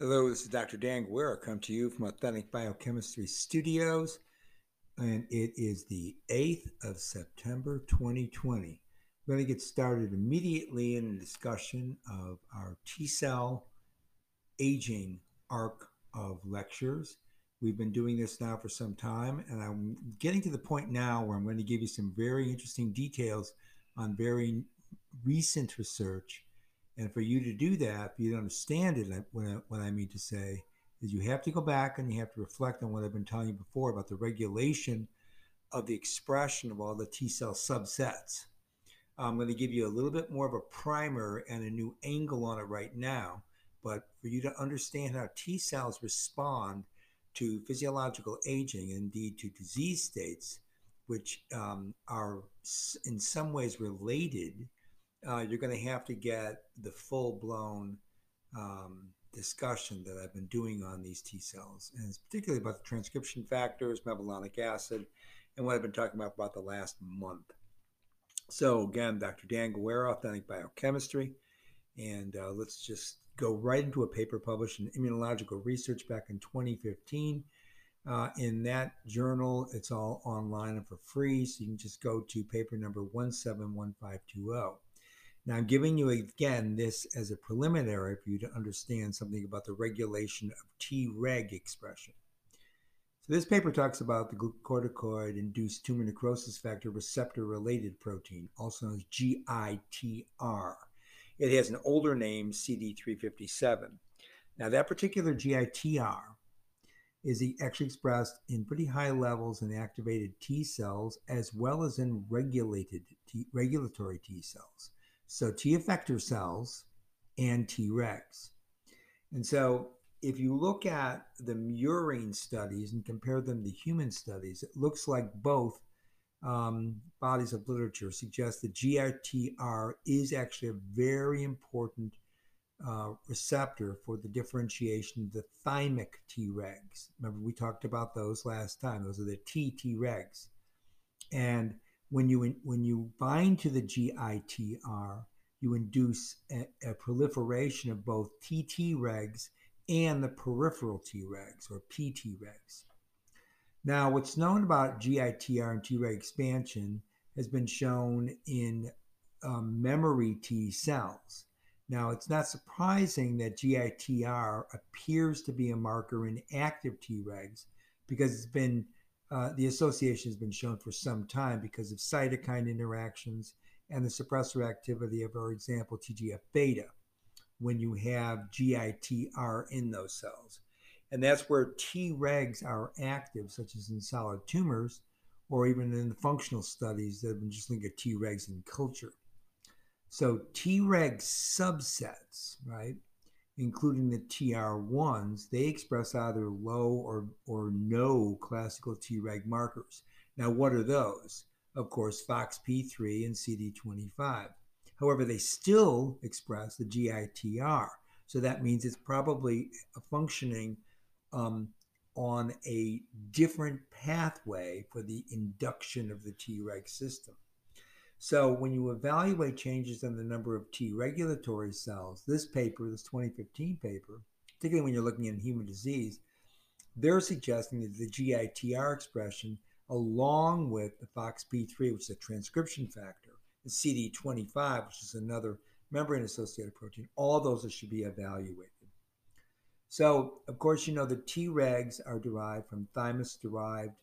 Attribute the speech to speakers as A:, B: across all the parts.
A: Hello, this is Dr. Dan Guerra. come to you from Authentic Biochemistry Studios, and it is the 8th of September 2020. We're going to get started immediately in a discussion of our T cell aging arc of lectures. We've been doing this now for some time, and I'm getting to the point now where I'm going to give you some very interesting details on very recent research and for you to do that, for you to understand it, what I, what I mean to say is you have to go back and you have to reflect on what I've been telling you before about the regulation of the expression of all the T cell subsets. I'm going to give you a little bit more of a primer and a new angle on it right now. But for you to understand how T cells respond to physiological aging, indeed to disease states, which um, are in some ways related uh, you're going to have to get the full blown um, discussion that I've been doing on these T cells, and it's particularly about the transcription factors, mevalonic acid, and what I've been talking about about the last month. So again, Dr. Dan Guerra, Authentic Biochemistry, and uh, let's just go right into a paper published in Immunological Research back in 2015. Uh, in that journal, it's all online and for free, so you can just go to paper number 171520. Now, I'm giving you again this as a preliminary for you to understand something about the regulation of Treg expression. So, this paper talks about the glucocorticoid induced tumor necrosis factor receptor related protein, also known as GITR. It has an older name, CD357. Now, that particular GITR is actually expressed in pretty high levels in activated T cells as well as in regulated T, regulatory T cells. So T effector cells and Tregs. And so if you look at the murine studies and compare them to human studies, it looks like both um, bodies of literature suggest that GITR is actually a very important uh, receptor for the differentiation of the thymic Tregs. Remember, we talked about those last time. Those are the T Tregs. And when you when you bind to the GITR, you induce a, a proliferation of both TTregs and the peripheral Tregs or PTregs. Now, what's known about GITR and Treg expansion has been shown in um, memory T cells. Now, it's not surprising that GITR appears to be a marker in active Tregs because it's been uh, the association has been shown for some time because of cytokine interactions and the suppressor activity of, for example, TGF beta when you have GITR in those cells. And that's where Tregs are active, such as in solid tumors or even in the functional studies that have been just looking at Tregs in culture. So Treg subsets, right, including the TR1s, they express either low or, or no classical Treg markers. Now, what are those? Of course, FOXP3 and CD25. However, they still express the GITR. So that means it's probably functioning um, on a different pathway for the induction of the Treg system. So when you evaluate changes in the number of T regulatory cells, this paper, this 2015 paper, particularly when you're looking at human disease, they're suggesting that the GITR expression, along with the FOXP3, which is a transcription factor, and CD25, which is another membrane associated protein, all those should be evaluated. So, of course, you know the Tregs are derived from thymus derived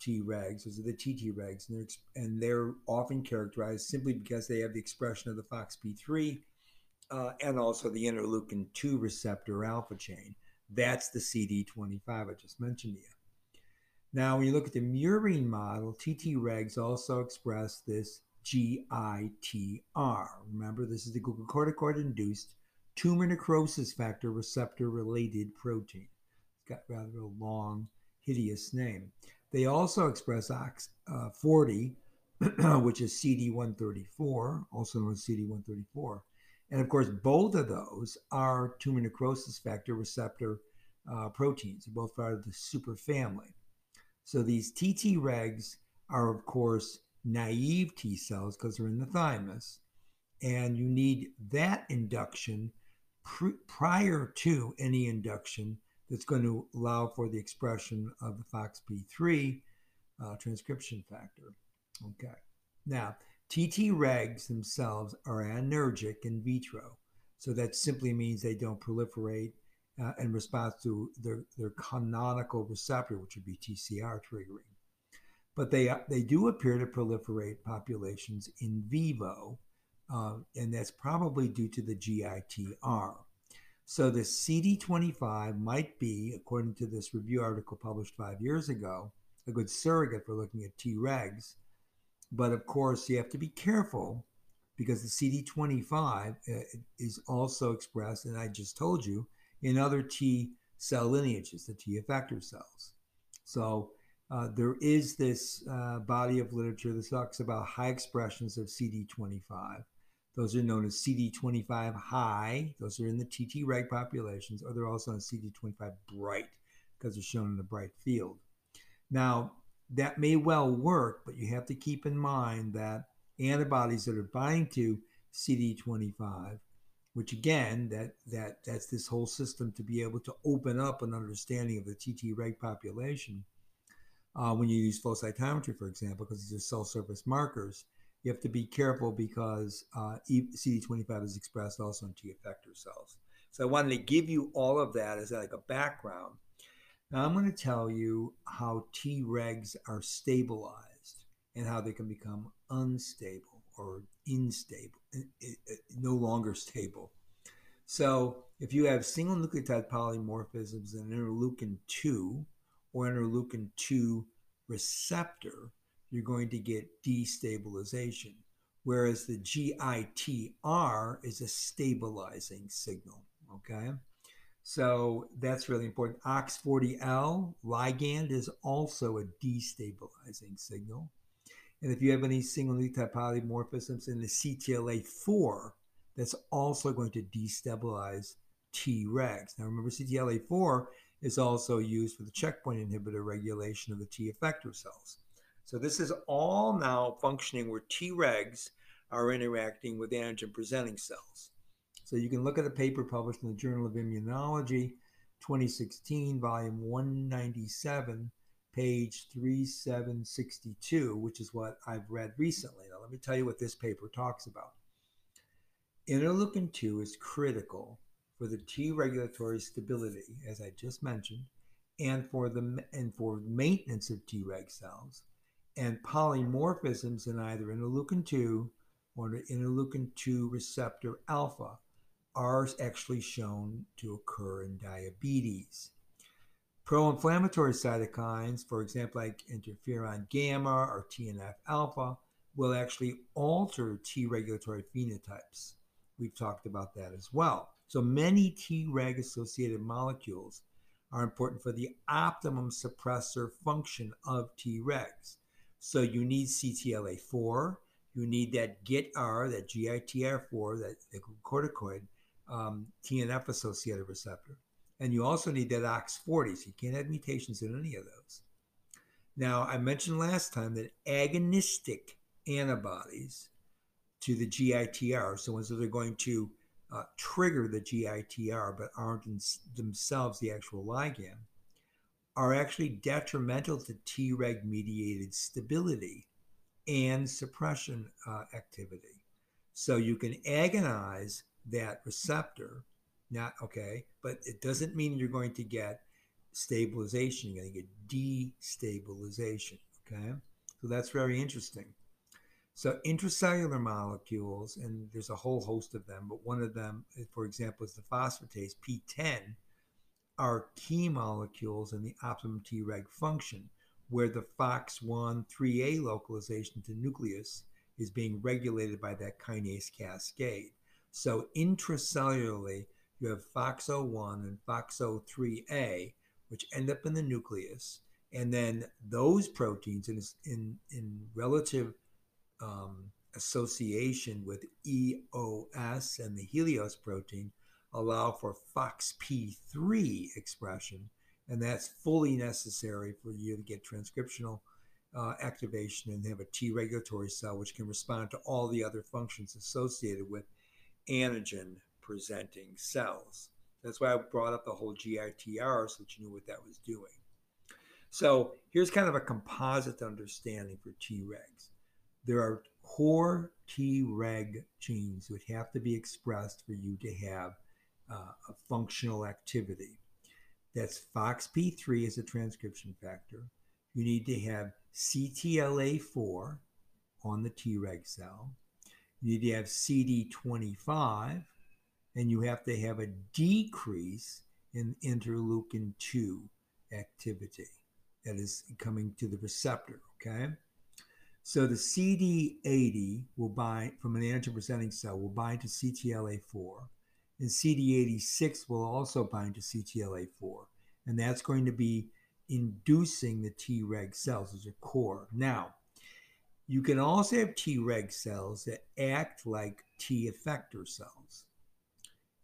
A: Tregs, those are the TTregs, and they're, and they're often characterized simply because they have the expression of the FOXP3 uh, and also the interleukin 2 receptor alpha chain. That's the CD25 I just mentioned to you. Now, when you look at the murine model, TTregs also express this GITR. Remember, this is the glucocorticoid induced tumor necrosis factor receptor related protein. It's got rather a long, hideous name. They also express OX40, uh, which is CD134, also known as CD134. And of course, both of those are tumor necrosis factor receptor uh, proteins, both part of the superfamily. So these TTregs are, of course, naive T cells because they're in the thymus. And you need that induction pr- prior to any induction that's going to allow for the expression of the FOXP3 uh, transcription factor. Okay. Now, TT regs themselves are anergic in vitro. So that simply means they don't proliferate uh, in response to their, their canonical receptor, which would be TCR triggering. But they, uh, they do appear to proliferate populations in vivo, uh, and that's probably due to the GITR. So the CD25 might be, according to this review article published five years ago, a good surrogate for looking at Tregs. But of course, you have to be careful because the CD25 uh, is also expressed, and I just told you, in other T cell lineages, the T effector cells. So uh, there is this uh, body of literature that talks about high expressions of CD25. Those are known as CD25 high. Those are in the TT reg populations, or they're also in CD25 bright because they're shown in a bright field. Now, that may well work, but you have to keep in mind that antibodies that are binding to CD25, which again, that that that's this whole system to be able to open up an understanding of the TT reg population. Uh, when you use flow cytometry, for example, because these are cell surface markers, you have to be careful because uh, CD25 is expressed also in T effector cells. So I wanted to give you all of that as like a background. Now I'm going to tell you how T regs are stabilized and how they can become unstable or unstable, no longer stable. So if you have single nucleotide polymorphisms in interleukin 2 or interleukin 2 receptor, you're going to get destabilization. Whereas the GITR is a stabilizing signal. Okay. So that's really important. OX40L ligand is also a destabilizing signal. And if you have any single nucleotide polymorphisms in the CTLA4, that's also going to destabilize Tregs. Now remember, CTLA4 is also used for the checkpoint inhibitor regulation of the T effector cells. So this is all now functioning where Tregs are interacting with antigen presenting cells. So you can look at a paper published in the Journal of Immunology, 2016, volume 197, page 3762, which is what I've read recently. Now, let me tell you what this paper talks about. Interleukin 2 is critical for the T regulatory stability, as I just mentioned, and for the and for maintenance of Treg cells and polymorphisms in either interleukin 2 or interleukin 2 receptor alpha are actually shown to occur in diabetes. Pro inflammatory cytokines, for example, like interferon gamma or TNF alpha, will actually alter T regulatory phenotypes. We've talked about that as well. So many Treg associated molecules are important for the optimum suppressor function of Tregs. So you need CTLA4, you need that GITR, that GITR4, that the corticoid um, TNF associated receptor. And you also need that OX40, so you can't have mutations in any of those. Now, I mentioned last time that agonistic antibodies to the GITR, so ones that are going to uh, trigger the GITR but aren't themselves the actual ligand, are actually detrimental to Treg mediated stability and suppression uh, activity. So you can agonize that receptor, not okay, but it doesn't mean you're going to get stabilization. You're going to get destabilization. Okay, so that's very interesting. So intracellular molecules, and there's a whole host of them, but one of them, for example, is the phosphatase PTEN are key molecules in the optimum Treg function, where the FOX1 3A localization to nucleus is being regulated by that kinase cascade. So intracellularly, you have FOXO1 and FOXO3A, which end up in the nucleus, and then those proteins in in, in relative um, association with EOS and the Helios protein allow for FOXP3 expression, and that's fully necessary for you to get transcriptional uh, activation and have a T regulatory cell which can respond to all the other functions associated with antigen presenting cells. That's why I brought up the whole GITR so that you knew what that was doing. So here's kind of a composite understanding for Tregs. There are core Treg genes that have to be expressed for you to have uh, a functional activity. That's FOXP3 as a transcription factor. You need to have CTLA4 on the Treg cell. You need to have CD25, and you have to have a decrease in interleukin 2 activity that is coming to the receptor, okay? So the CD80 will bind from an antigen presenting cell will bind to CTLA4, and CD86 will also bind to CTLA4, and that's going to be inducing the Treg cells as a core. Now, you can also have Treg cells that act like T effector cells.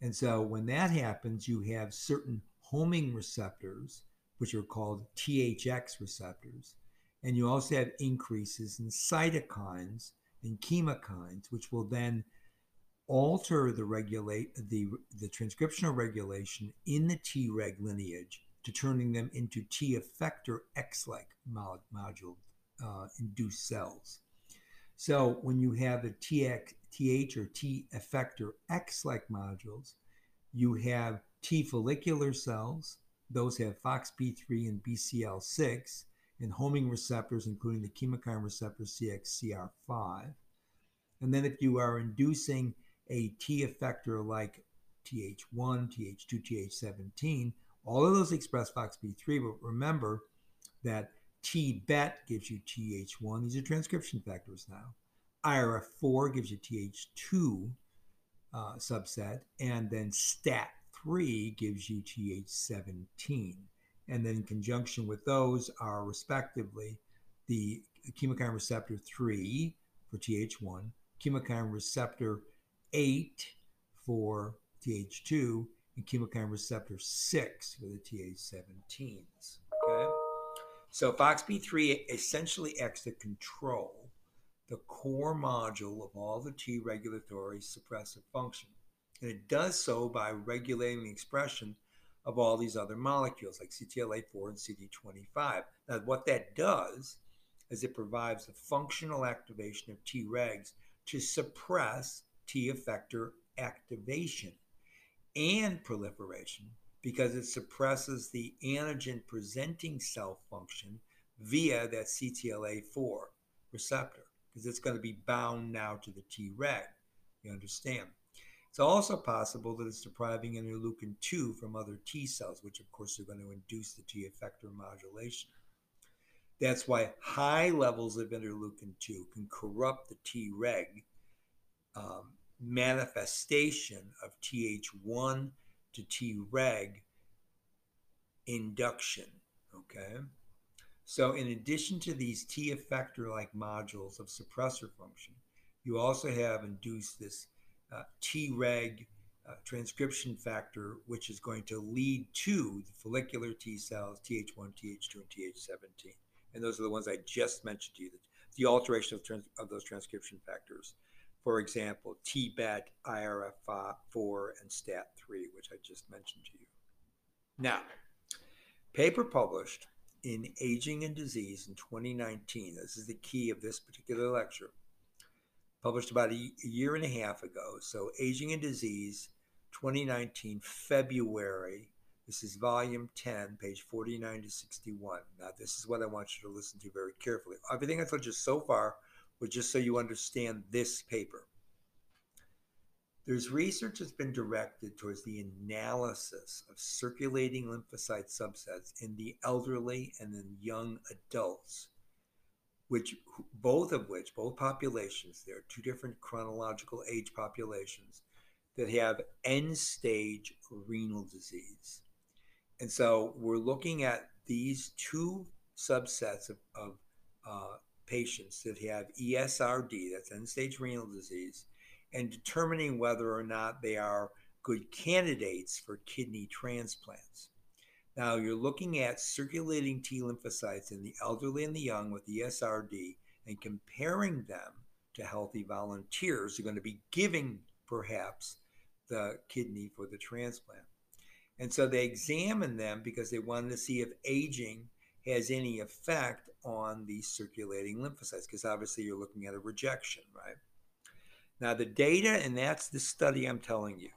A: And so when that happens, you have certain homing receptors, which are called THX receptors. And you also have increases in cytokines and chemokines, which will then alter the regulate the, the transcriptional regulation in the Treg lineage to turning them into T effector X-like module uh, induced cells. So when you have the TX, TH or T effector X-like modules, you have T follicular cells. Those have FOXP3 and BCL6 and homing receptors, including the chemokine receptor CXCR5. And then if you are inducing a T effector like TH1, TH2, TH17, all of those express FOXP3, but remember that TBET gives you TH1. These are transcription factors now. IRF4 gives you TH2 uh, subset, and then STAT3 gives you TH17. And then in conjunction with those are respectively the chemokine receptor 3 for TH1, chemokine receptor 8 for TH2, and chemokine receptor 6 for the TH17s. Okay? So FOXP3 essentially acts to control the core module of all the T regulatory suppressive function. And it does so by regulating the expression of all these other molecules like CTLA4 and CD25. Now, what that does is it provides the functional activation of Tregs to suppress T effector activation and proliferation because it suppresses the antigen presenting cell function via that CTLA4 receptor because it's going to be bound now to the Treg. You understand? It's also possible that it's depriving interleukin 2 from other T cells, which of course are going to induce the T effector modulation. That's why high levels of interleukin 2 can corrupt the Treg um, manifestation of Th1 to Treg induction. Okay. So, in addition to these T effector like modules of suppressor function, you also have induced this uh, Treg uh, transcription factor, which is going to lead to the follicular T cells, Th1, Th2, and Th17. And those are the ones I just mentioned to you, the, the alteration of, trans, of those transcription factors for example, TBET, IRF4, and STAT3, which I just mentioned to you. Now, paper published in Aging and Disease in 2019, this is the key of this particular lecture, published about a, year and a half ago. So, Aging and Disease 2019, February. This is volume 10, page 49 to 61. Now, this is what I want you to listen to very carefully. Everything I told you so far but just so you understand this paper. There's research that's been directed towards the analysis of circulating lymphocyte subsets in the elderly and in young adults, which both of which, both populations, there are two different chronological age populations that have end stage renal disease. And so we're looking at these two subsets of, of uh, patients that have ESRD, that's end stage renal disease, and determining whether or not they are good candidates for kidney transplants. Now, you're looking at circulating T lymphocytes in the elderly and the young with ESRD and comparing them to healthy volunteers. You're going to be giving, perhaps, the kidney for the transplant. And so they examined them because they wanted to see if aging has any effect on the circulating lymphocytes, because obviously you're looking at a rejection, right? Now, the data, and that's the study I'm telling you,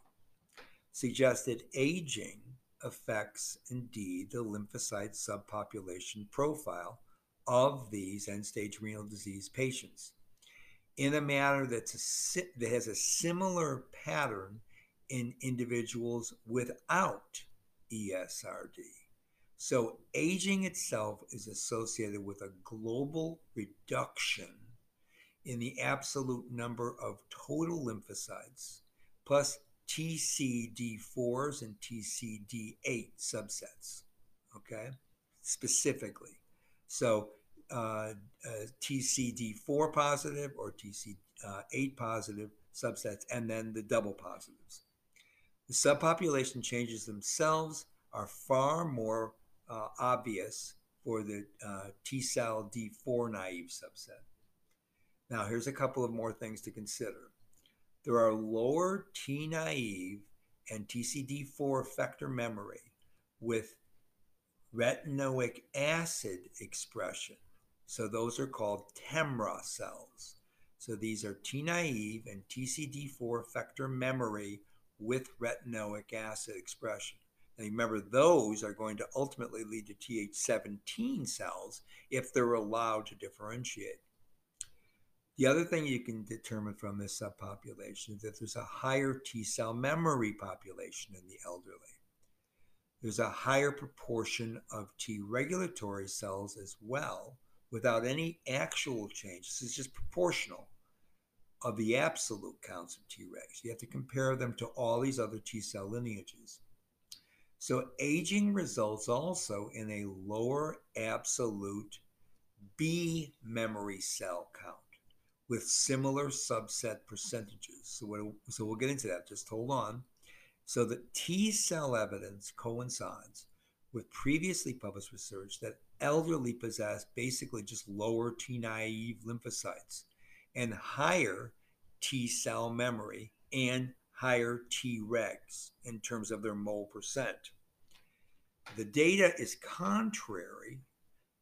A: suggested aging affects indeed the lymphocyte subpopulation profile of these end stage renal disease patients in a manner that's a, that has a similar pattern in individuals without ESRD. So, aging itself is associated with a global reduction in the absolute number of total lymphocytes, plus TCD4s and TCD8 subsets, okay, specifically. So, uh, uh, TCD4 positive or TCD8 positive subsets, and then the double positives. The subpopulation changes themselves are far more uh, obvious for the uh, T cell D4 naive subset. Now, here's a couple of more things to consider. There are lower T naive and TCD4 effector memory with retinoic acid expression. So those are called TEMRA cells. So these are T naive and TCD4 effector memory with retinoic acid expression. Now remember, those are going to ultimately lead to Th17 cells if they're allowed to differentiate. The other thing you can determine from this subpopulation is that there's a higher T cell memory population in the elderly. There's a higher proportion of T regulatory cells as well without any actual change. This is just proportional of the absolute counts of Tregs. You have to compare them to all these other T cell lineages. So aging results also in a lower absolute B memory cell count with similar subset percentages. So, so we'll get into that. Just hold on. So the T cell evidence coincides with previously published research that elderly possess basically just lower T naive lymphocytes and higher T cell memory and higher T regs in terms of their mole percent. The data is contrary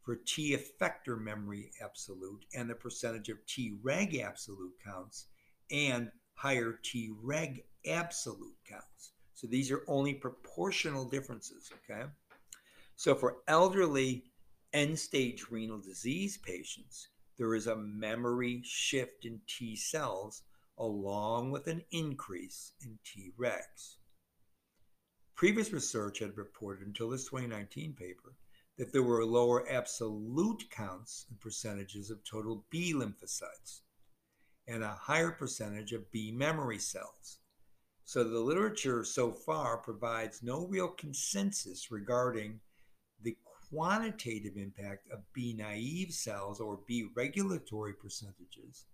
A: for T effector memory absolute and the percentage of T reg absolute counts and higher T reg absolute counts. So these are only proportional differences, okay? So for elderly end stage renal disease patients, there is a memory shift in T cells along with an increase in T regs. Previous research had reported until this 2019 paper that there were lower absolute counts and percentages of total B lymphocytes and a higher percentage of B memory cells. So the literature so far provides no real consensus regarding the quantitative impact of B naive cells or B regulatory percentages.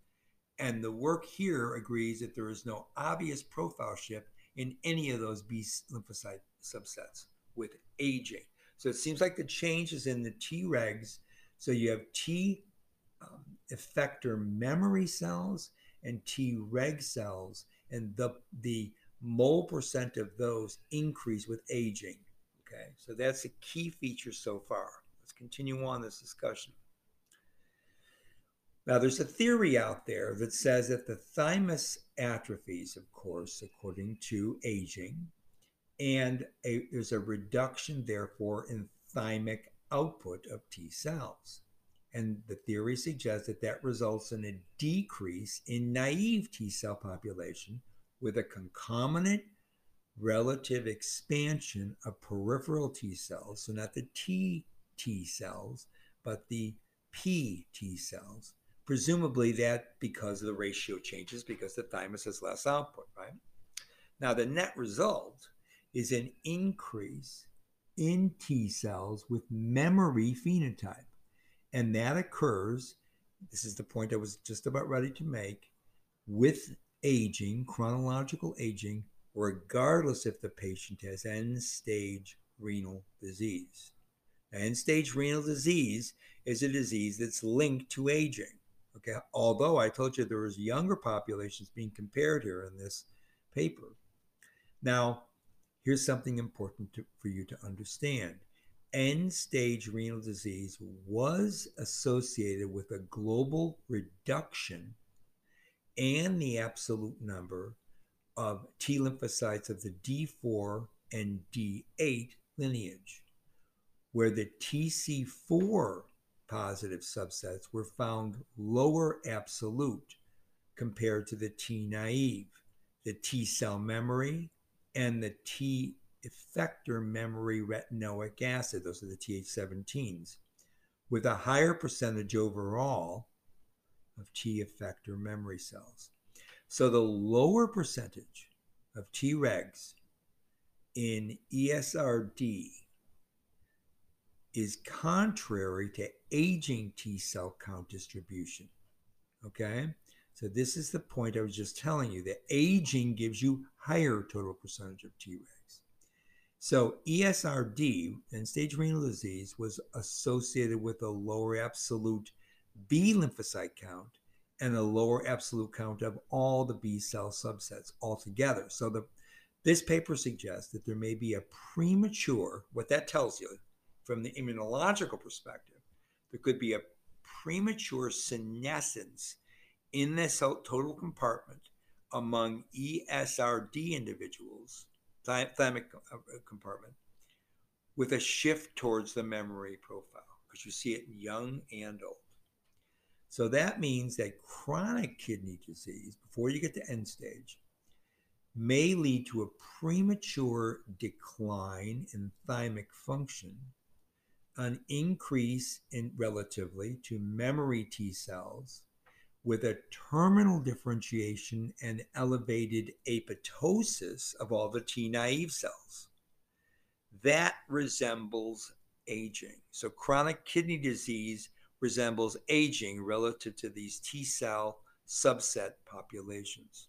A: And the work here agrees that there is no obvious profile shift in any of those B lymphocyte subsets with aging. So it seems like the change is in the Tregs. So you have T um, effector memory cells and T reg cells, and the the mole percent of those increase with aging. Okay, so that's a key feature so far. Let's continue on this discussion. Now, there's a theory out there that says that the thymus atrophies, of course, according to aging, and a, there's a reduction, therefore, in thymic output of T cells. And the theory suggests that that results in a decrease in naive T cell population with a concomitant relative expansion of peripheral T cells, so not the T T cells, but the P T cells. Presumably that because of the ratio changes because the thymus has less output, right? Now the net result is an increase in T cells with memory phenotype. And that occurs, this is the point I was just about ready to make, with aging, chronological aging, regardless if the patient has end stage renal disease. End stage renal disease is a disease that's linked to aging. Okay, although I told you there was younger populations being compared here in this paper. Now, here's something important to, for you to understand. End stage renal disease was associated with a global reduction and the absolute number of T lymphocytes of the D4 and D8 lineage, where the TC4 positive subsets were found lower absolute compared to the T naive, the T cell memory, and the T effector memory retinoic acid, those are the TH17s, with a higher percentage overall of T effector memory cells. So the lower percentage of Tregs in ESRD is contrary to aging T cell count distribution. Okay? So this is the point I was just telling you that aging gives you higher total percentage of Tregs. So ESRD, end stage renal disease, was associated with a lower absolute B lymphocyte count and a lower absolute count of all the B cell subsets altogether. So the this paper suggests that there may be a premature, what that tells you from the immunological perspective, there could be a premature senescence in this total compartment among ESRD individuals, thymic uh, compartment, with a shift towards the memory profile, because you see it in young and old. So that means that chronic kidney disease, before you get to end stage, may lead to a premature decline in thymic function, an increase in relatively to memory T cells with a terminal differentiation and elevated apoptosis of all the T naive cells. That resembles aging. So chronic kidney disease resembles aging relative to these T cell subset populations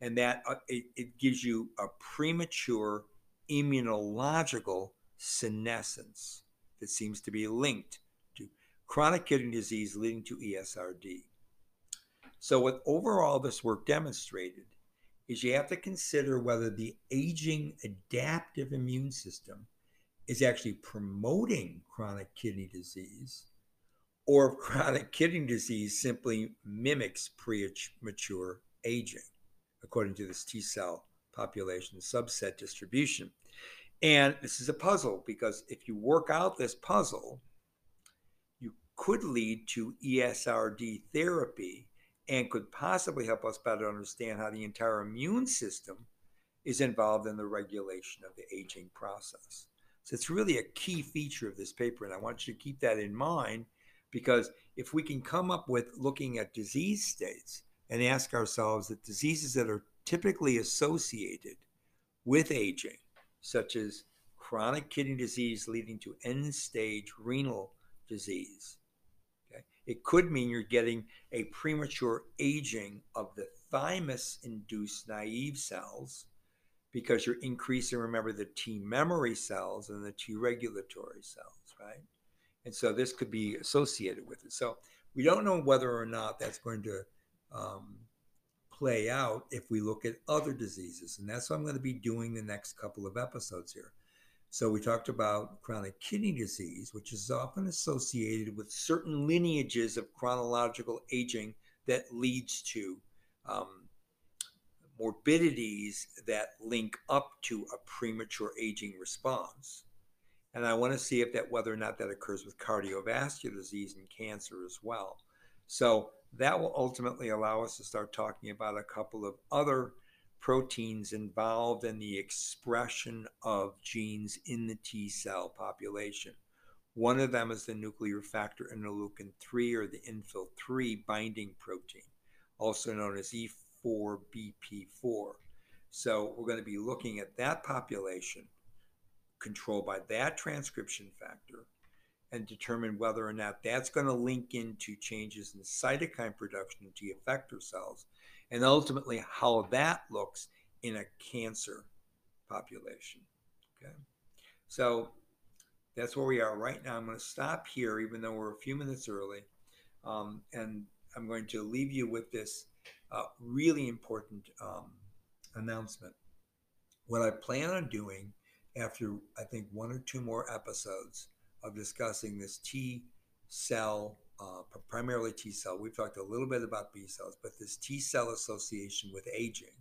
A: and that uh, it, it gives you a premature immunological senescence that seems to be linked to chronic kidney disease leading to ESRD. So, what overall this work demonstrated is you have to consider whether the aging adaptive immune system is actually promoting chronic kidney disease or if chronic kidney disease simply mimics premature aging according to this T cell population subset distribution. And this is a puzzle because if you work out this puzzle, you could lead to ESRD therapy and could possibly help us better understand how the entire immune system is involved in the regulation of the aging process. So it's really a key feature of this paper, and I want you to keep that in mind because if we can come up with looking at disease states and ask ourselves that diseases that are typically associated with aging, such as chronic kidney disease leading to end stage renal disease, okay, it could mean you're getting a premature aging of the thymus induced naive cells because you're increasing, remember, the T memory cells and the T regulatory cells, right? And so this could be associated with it. So we don't know whether or not that's going to um, play out if we look at other diseases. And that's what I'm going to be doing the next couple of episodes here. So we talked about chronic kidney disease, which is often associated with certain lineages of chronological aging that leads to um, morbidities that link up to a premature aging response. And I want to see if that whether or not that occurs with cardiovascular disease and cancer as well. So that will ultimately allow us to start talking about a couple of other proteins involved in the expression of genes in the T cell population. One of them is the nuclear factor interleukin 3 or the NFIL 3 binding protein, also known as E4BP4. So we're going to be looking at that population controlled by that transcription factor and determine whether or not that's going to link into changes in cytokine production in T effector cells, and ultimately how that looks in a cancer population. Okay, so that's where we are right now. I'm going to stop here, even though we're a few minutes early, um, and I'm going to leave you with this uh, really important um, announcement. what I plan on doing after I think one or two more episodes of discussing this T cell, uh, primarily T cell. We've talked a little bit about B cells, but this T cell association with aging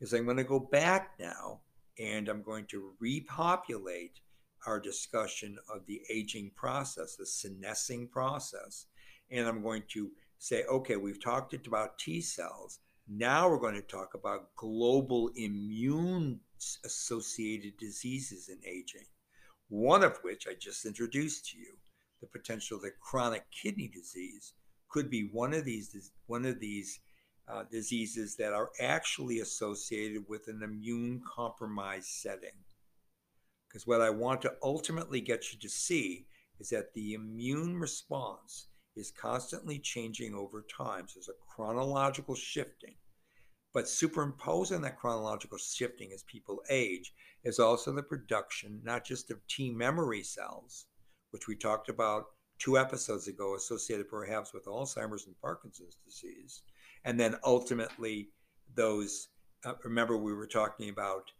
A: is I'm going to go back now and I'm going to repopulate our discussion of the aging process, the senescing process. And I'm going to say, okay, we've talked about T cells. Now we're going to talk about global immune associated diseases in aging, one of which I just introduced to you the potential that chronic kidney disease could be one of these one of these uh, diseases that are actually associated with an immune compromised setting. Because what I want to ultimately get you to see is that the immune response is constantly changing over time. So there's a chronological shifting. But superimposed on that chronological shifting as people age is also the production not just of T memory cells, which we talked about two episodes ago, associated perhaps with Alzheimer's and Parkinson's disease. And then ultimately, those, uh, remember, we were talking about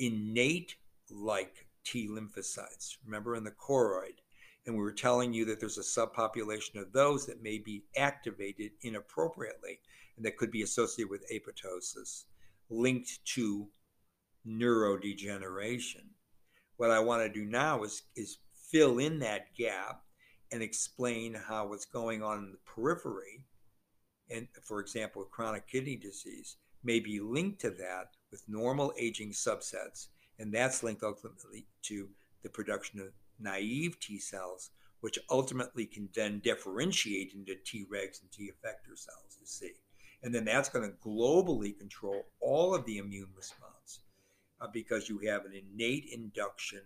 A: innate like T lymphocytes, remember in the choroid. And we were telling you that there's a subpopulation of those that may be activated inappropriately and that could be associated with apoptosis linked to neurodegeneration. What I want to do now is, is fill in that gap and explain how what's going on in the periphery, and for example, chronic kidney disease, may be linked to that with normal aging subsets. And that's linked ultimately to the production of naive T cells, which ultimately can then differentiate into Tregs and T effector cells, you see. And then that's going to globally control all of the immune response uh, because you have an innate induction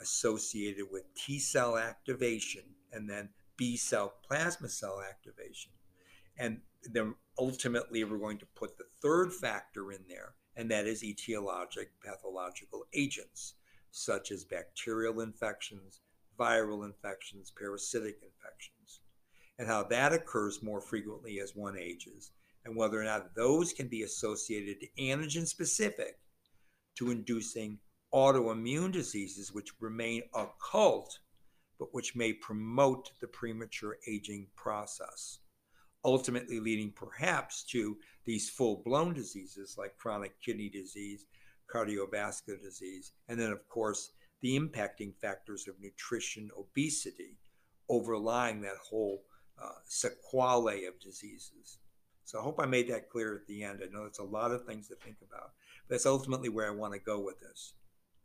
A: associated with T cell activation and then B cell plasma cell activation. And then ultimately, we're going to put the third factor in there, and that is etiologic pathological agents, such as bacterial infections, viral infections, parasitic infections, and how that occurs more frequently as one ages and whether or not those can be associated to antigen specific to inducing autoimmune diseases which remain occult but which may promote the premature aging process ultimately leading perhaps to these full-blown diseases like chronic kidney disease cardiovascular disease and then of course the impacting factors of nutrition obesity overlying that whole uh, of diseases so I hope I made that clear at the end. I know it's a lot of things to think about, but that's ultimately where I want to go with this.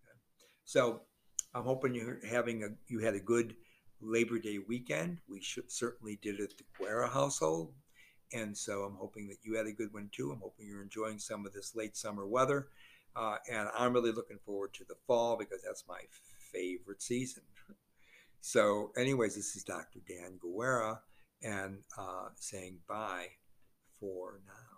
A: Okay. So I'm hoping you're having a you had a good Labor Day weekend. We should, certainly did at the Guerra household, and so I'm hoping that you had a good one too. I'm hoping you're enjoying some of this late summer weather, uh, and I'm really looking forward to the fall because that's my favorite season. So, anyways, this is Dr. Dan Guerra, and uh, saying bye for now.